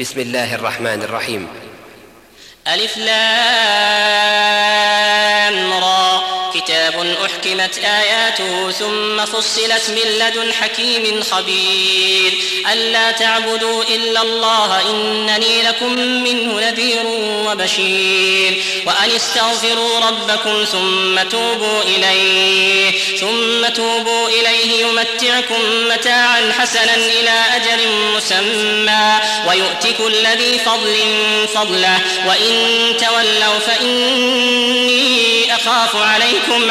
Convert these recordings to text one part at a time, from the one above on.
بسم الله الرحمن الرحيم. ألف لام را. كتاب أحكمت آياته ثم فصلت من لدن حكيم خبير. ألا تعبدوا إلا الله إنني لكم منه نذير وبشير. وأن استغفروا ربكم ثم توبوا إليه ثم توبوا إليه يمتعكم متاعا حسنا إلى أجل مسمى. ويؤتك الذي فضل فضله وإن تولوا فإني أخاف عليكم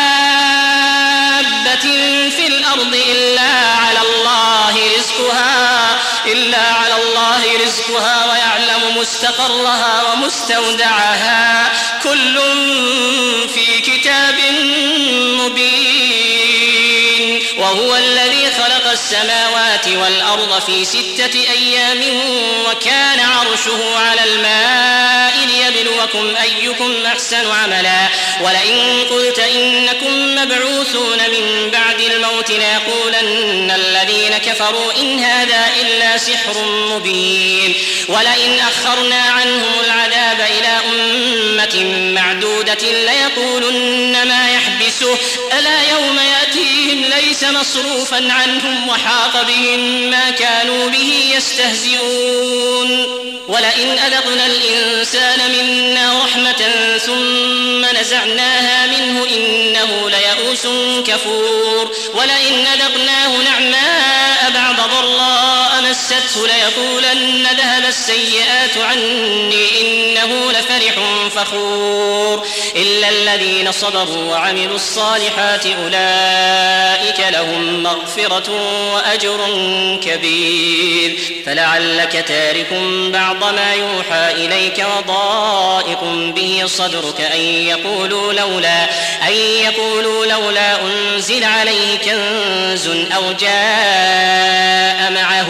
رزقها ويعلم مستقرها ومستودعها. كل في كتاب مبين. وهو الذي السماوات والأرض في ستة أيام وكان عرشه على الماء ليبلوكم أيكم أحسن عملا. ولئن قلت إنكم مبعوثون من بعد الموت ليقولن الذين كفروا إن هذا إلا سحر مبين. ولئن أخرنا عنهم العذاب إلى أمة معدودة ليقولن ما يحبسه. ألا يوم يأتيهم ليس مصروفا عنهم وحاق بهم ما كانوا به يستهزئون. ولئن أذقنا الإنسان منا رحمة ثم نزعناها منه إنه ليئوس كفور. ولئن أذقناه نعماء بعد ضراء مسته ليقولن ذهب السيئات عني إنه لفرح فخور إلا الذين صبروا وعملوا الصالحات أولئك لهم مغفرة وأجر كبير فلعلك تارك بعض ما يوحى إليك وضائق به صدرك أن يقولوا لولا أن يقولوا لولا أنزل عليه كنز أو جاء معه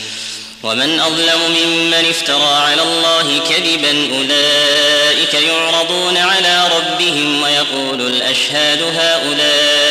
ومن أظلم ممن افترى على الله كذبا أولئك يعرضون على ربهم ويقول الأشهاد هؤلاء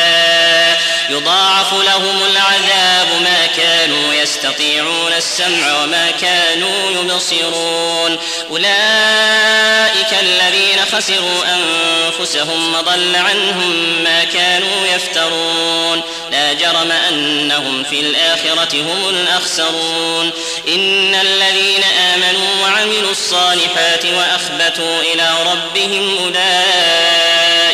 يضاعف لهم العذاب ما كانوا يستطيعون السمع وما كانوا يبصرون. أولئك الذين خسروا أنفسهم وضل عنهم ما كانوا يفترون. لا جرم أنهم في الآخرة هم الأخسرون. إن الذين آمنوا وعملوا الصالحات وأخبتوا إلى ربهم أولئك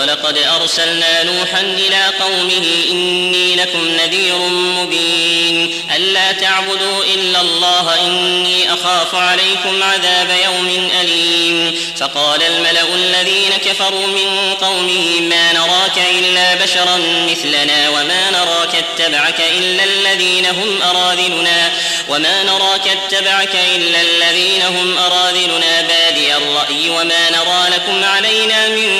ولقد أرسلنا نوحا إلى قومه إني لكم نذير مبين. ألا تعبدوا إلا الله إني أخاف عليكم عذاب يوم أليم. فقال الملأ الذين كفروا من قومه ما نراك إلا بشرا مثلنا وما نراك اتبعك إلا الذين هم أراذلنا وما نراك اتبعك إلا الذين هم أراذلنا بادي الرأي وما نرى لكم علينا من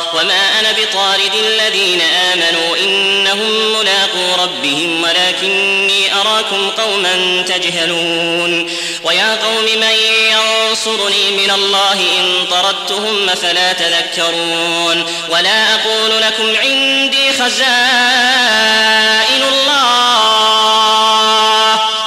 وما أنا بطارد الذين آمنوا إنهم ملاقو ربهم ولكني أراكم قوما تجهلون ويا قوم من ينصرني من الله إن طردتهم فلا تذكرون ولا أقول لكم عندي خزائن الله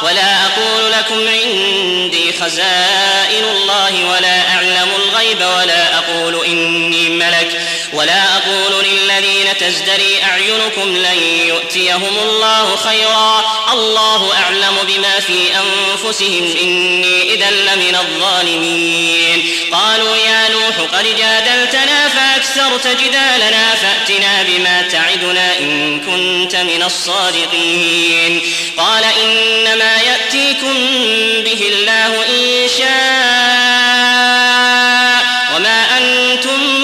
ولا أقول لكم عندي خزائن الله ولا أعلم الغيب ولا أقول إني ملك ولا أقول للذين تزدري أعينكم لن يؤتيهم الله خيرا. الله أعلم بما في أنفسهم. إني إذا لمن الظالمين. قالوا يا نوح قد جادلتنا فأكثرت جدالنا. فأتنا بما تعدنا إن كنت من الصادقين. قال إنما يأتيكم به الله إن شاء. وما أنتم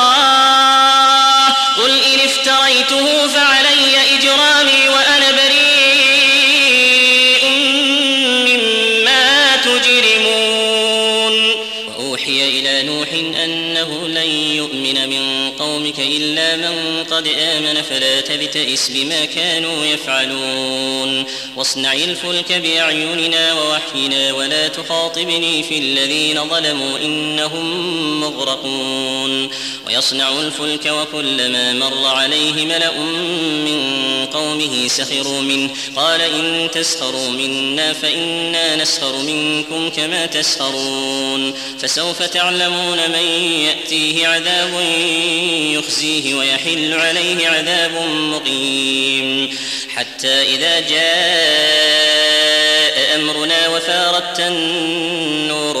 آمن فلا تبتئس بما كانوا يفعلون. واصنع الفلك بأعيننا ووحينا ولا تخاطبني في الذين ظلموا إنهم مغرقون. ويصنع الفلك وكلما مر عليه ملأ من قومه سخروا منه. قال إن تسخروا منا فإنا نسخر منكم كما تسخرون. فسوف تعلمون من يأتيه عذاب يخزيه ويحل عليه عذاب مقيم. حتى إذا جاء أمرنا وفارت النور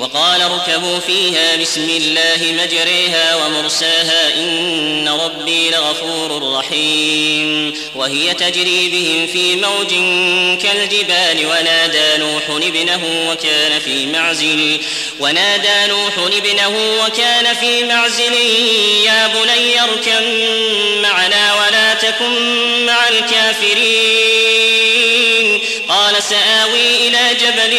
وقال اركبوا فيها بسم الله مجريها ومرساها إن ربي لغفور رحيم وهي تجري بهم في موج كالجبال ونادى نوح ابنه وكان في معزل ونادى نوح ابنه وكان في معزل يا بني اركب معنا ولا تكن مع الكافرين قال سآوي إلى جبل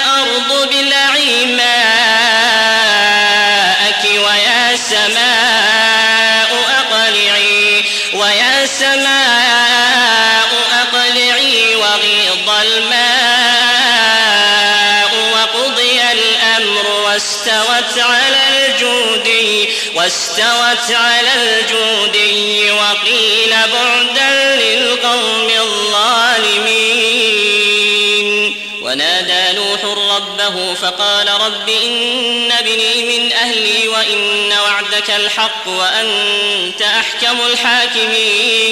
واستوت على الجودي وقيل بعدا للقوم الظالمين. ونادى نوح ربه فقال رب إن ابني من أهلي وإن وعدك الحق وأنت أحكم الحاكمين.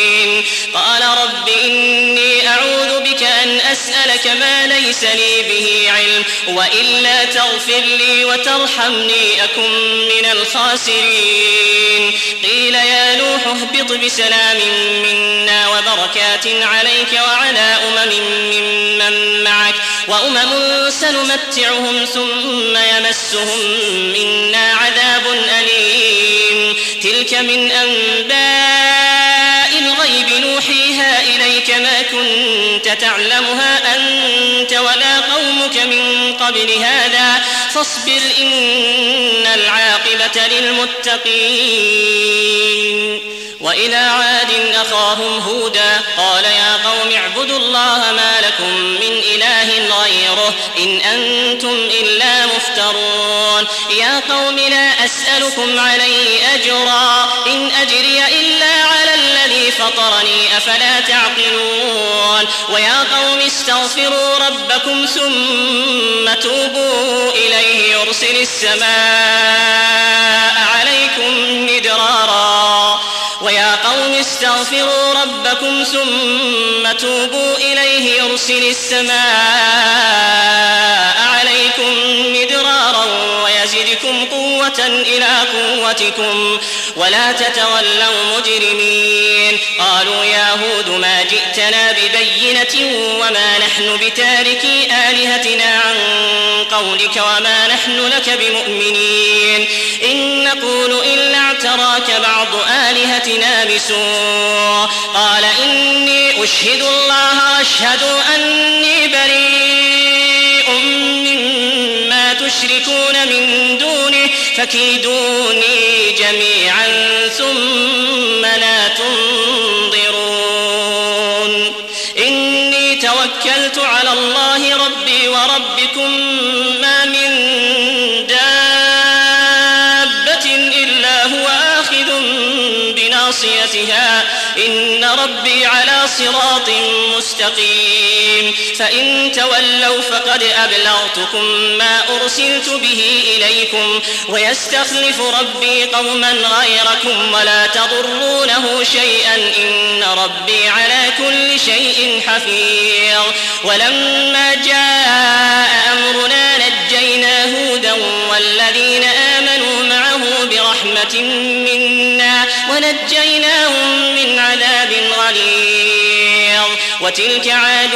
قال رب إني أعوذ بك أن أسألك ما ليس لي به علم وإلا تغفر لي وترحمني أكن من الخاسرين. قيل يا نوح اهبط بسلام منا وبركات عليك وعلى أمم ممن معك وأمم سنمتعهم ثم يمسهم منا عذاب أليم. تلك من أنباء كنت تعلمها أنت ولا قومك من قبل هذا فاصبر إن العاقبة للمتقين وإلى عاد أخاهم هودا قال يا قوم اعبدوا الله ما لكم من إله غيره إن أنتم إلا مفترون يا قوم لا أسألكم عليه أجرا إن أجري إلا على الذي فطرني أفلا تعقلون ويا قوم استغفروا ربكم ثم توبوا إليه يرسل السماء عليكم مدرارا قوم استغفروا ربكم ثم توبوا إليه يرسل السماء عليكم مدرارا ويزدكم قوة إلى قوتكم ولا تتولوا مجرمين. قالوا يا هود ما جئتنا ببينة وما نحن بتاركي آلهتنا عن قولك وما نحن لك بمؤمنين. إن نقول إلا اعتراك بعض آلهتنا بسوء. قال إني أشهد الله وأشهد أني بريء مما تشركون من دونه فكيدوني جميعا ثم لا تنظرون. بناصيتها إن ربي على صراط مستقيم فإن تولوا فقد أبلغتكم ما أرسلت به إليكم ويستخلف ربي قوما غيركم ولا تضرونه شيئا إن ربي على كل شيء حفيظ ولما جاء أمرنا نجينا هودا والذين منا ونجيناهم من عذاب غليظ. وتلك عاد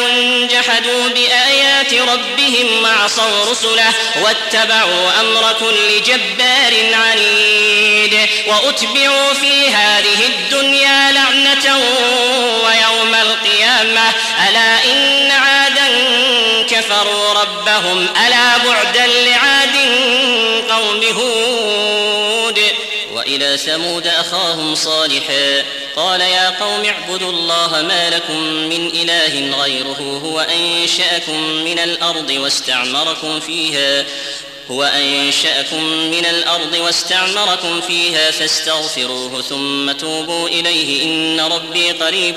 جحدوا بآيات ربهم وعصوا رسله واتبعوا أمر كل جبار عنيد. وأتبعوا في هذه الدنيا لعنة ويوم القيامة. ألا إن عادا كفروا ربهم. ألا بعدا لعاد قوم هود وإلى ثمود أخاهم صالحا قال يا قوم اعبدوا الله ما لكم من إله غيره هو أنشأكم من الأرض واستعمركم فيها. هو أنشأكم من الأرض واستعمركم فيها فاستغفروه ثم توبوا إليه إن ربي قريب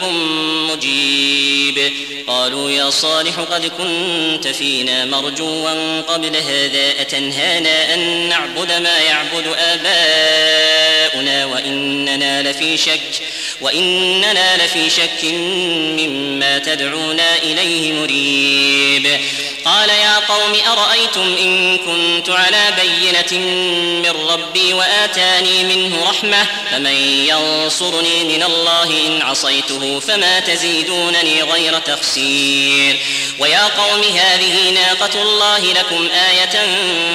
مجيب. قالوا يا صالح قد كنت فينا مرجوا قبل هذا أتنهانا أن نعبد ما يعبد آباؤنا وإننا لفي شك وإننا لفي شك مما تدعونا إليه مريب. قوم أرأيتم إن كنت على بينة من ربي وآتاني منه رحمة فمن ينصرني من الله إن عصيته فما تزيدونني غير تخسير. ويا قوم هذه ناقة الله لكم آية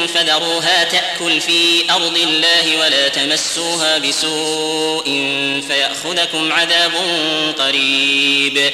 فذروها تأكل في أرض الله ولا تمسوها بسوء فيأخذكم عذاب قريب.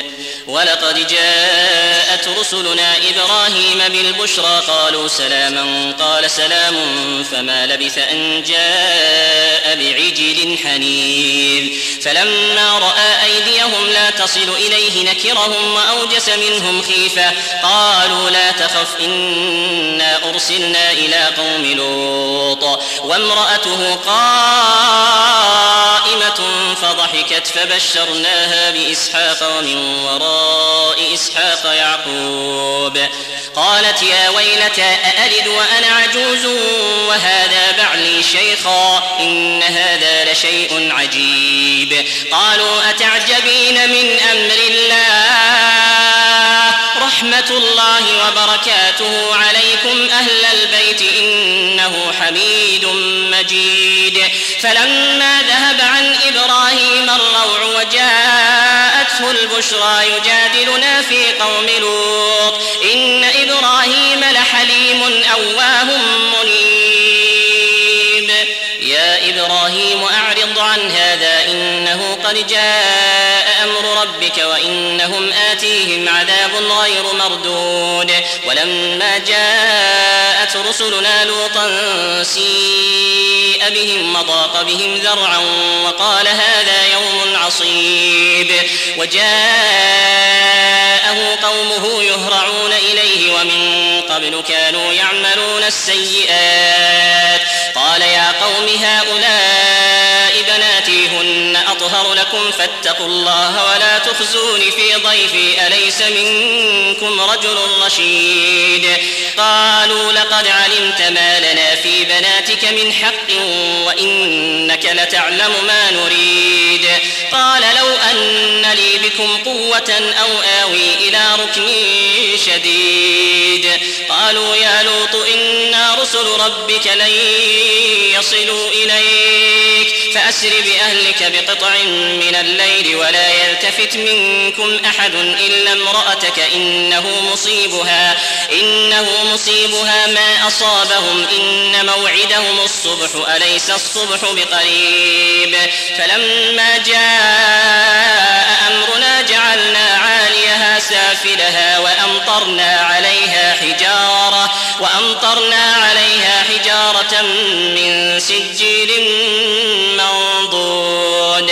ولقد جاءت رسلنا إبراهيم بالبشرى قالوا سلاما قال سلام فما لبث أن جاء بعجل حنيذ. فلما رأى أيديهم لا تصل إليه نكرهم وأوجس منهم خيفة قالوا لا تخف إنا أرسلنا إلى قوم لوط. وامرأته قائمة فضحكت فبشرناها بإسحاق ومن وراء إسحاق يعقوب. قالت يا ويلتى أألد وأنا عجوز؟ وهذا بعلي شيخا إن هذا لشيء عجيب. قالوا أتعجبين من أمر الله؟ رحمة الله وبركاته عليكم أهل البيت إنه حميد مجيد. فلما ذهب عن إبراهيم الروع وجاءته البشرى يجادلنا في قوم لوط. إن إبراهيم لحليم أواه منيب. يا إبراهيم أعرض عن هذا إنه قد جاء ربك وإنهم آتيهم عذاب غير مردود. ولما جاءت رسلنا لوطا سيء بهم وضاق بهم ذرعا وقال هذا يوم عصيب. وجاءه قومه يهرعون إليه ومن قبل كانوا يعملون السيئات. قال يا قوم هؤلاء لكم فاتقوا الله ولا تخزون في ضيفي أليس منكم رجل رشيد؟ قالوا لقد علمت ما لنا في بناتك من حق وإنك لتعلم ما نريد. قال لو أن لي بكم قوة أو آوي إلى ركن شديد. قالوا يا لوط إنا رسل ربك لن يصلوا إليك فأسر بأهلك بقطع من الليل ولا يلتفت منكم أحد إلا امرأتك إنه مصيبها إنه مصيبها ما أصابهم إن موعدهم الصبح أليس الصبح بقريب؟ فلما جاء أمرنا جعلنا عاليها سافلها وأمطرنا عليها حجارة وأمطرنا عليها حجارة من سجيل منضود.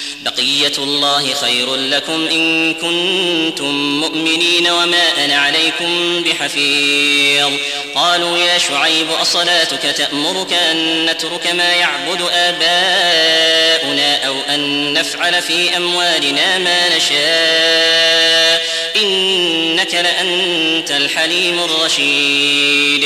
بقية الله خير لكم إن كنتم مؤمنين وما أنا عليكم بحفيظ. قالوا يا شعيب أصلاتك تأمرك أن نترك ما يعبد آباؤنا أو أن نفعل في أموالنا ما نشاء؟ إنك لأنت الحليم الرشيد.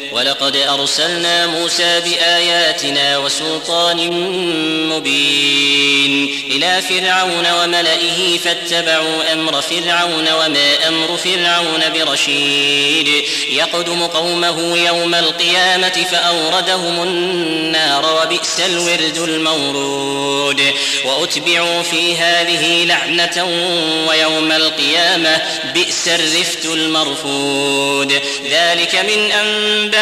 ولقد أرسلنا موسى بآياتنا وسلطان مبين إلى فرعون وملئه فاتبعوا أمر فرعون وما أمر فرعون برشيد. يقدم قومه يوم القيامة فأوردهم النار وبئس الورد المورود. وأتبعوا في هذه لعنة ويوم القيامة بئس الرفت المرفود. ذلك من أنباء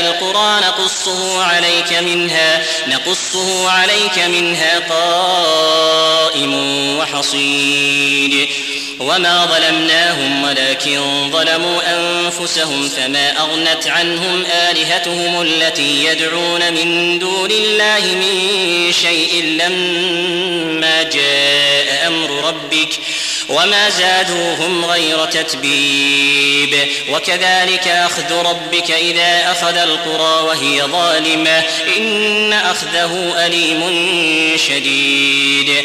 القرى نقصه عليك منها نقصه عليك منها قائم وحصيد. وما ظلمناهم ولكن ظلموا أنفسهم فما أغنت عنهم آلهتهم التي يدعون من دون الله من شيء لما جاء أمر ربك. وما زادوهم غير تتبيب. وكذلك أخذ ربك إذا أخذ القرى وهي ظالمة. إن أخذه أليم شديد.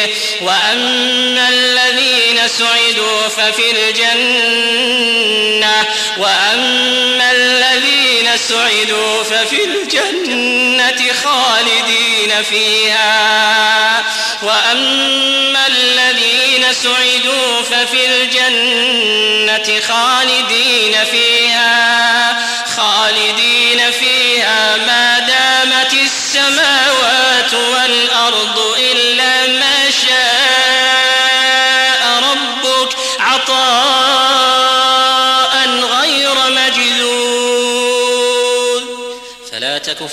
وأما الذين سعدوا ففي الجنة وأما الذين سعدوا ففي الجنة خالدين فيها. وأما الذين سعدوا ففي الجنة خالدين فيها خالدين فيها ما دامت السماوات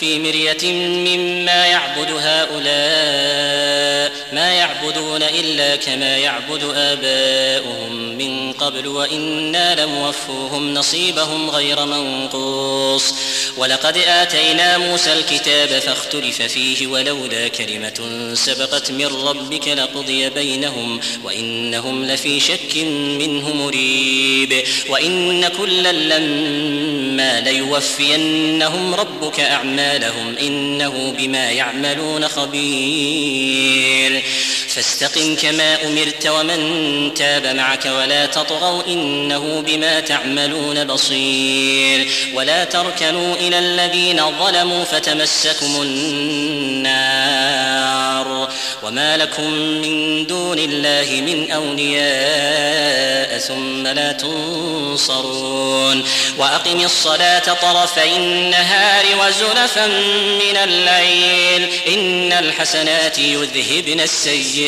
في مرية مما يعبد هؤلاء ما يعبدون إلا كما يعبد آباؤهم من قبل وإنا لموفوهم نصيبهم غير منقوص. ولقد آتينا موسى الكتاب فاختلف فيه ولولا كلمة سبقت من ربك لقضي بينهم وإنهم لفي شك منه مريب. وإن كلا لما ليوفينهم ربك أعمالهم إنه بما يعملون خبير. فاستقم كما أمرت ومن تاب معك ولا تطغوا إنه بما تعملون بصير ولا تركنوا إلى الذين ظلموا فتمسكم النار وما لكم من دون الله من أولياء ثم لا تنصرون وأقم الصلاة طرفي النهار وزلفا من الليل إن الحسنات يذهبن السيئات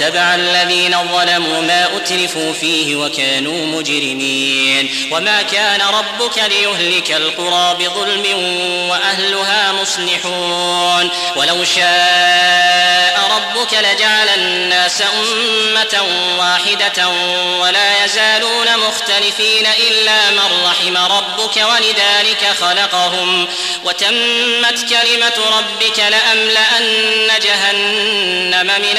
واتبع الذين ظلموا ما أترفوا فيه وكانوا مجرمين وما كان ربك ليهلك القرى بظلم وأهلها مصلحون ولو شاء ربك لجعل الناس أمة واحدة ولا يزالون مختلفين إلا من رحم ربك ولذلك خلقهم وتمت كلمة ربك لأملأن جهنم من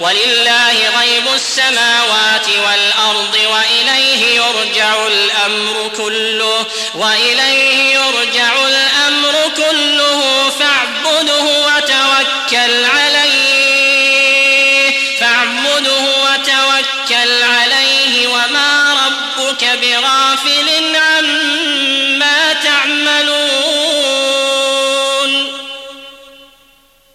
ولله غيب السماوات والأرض وإليه يرجع الأمر كله. وإليه يرجع الأمر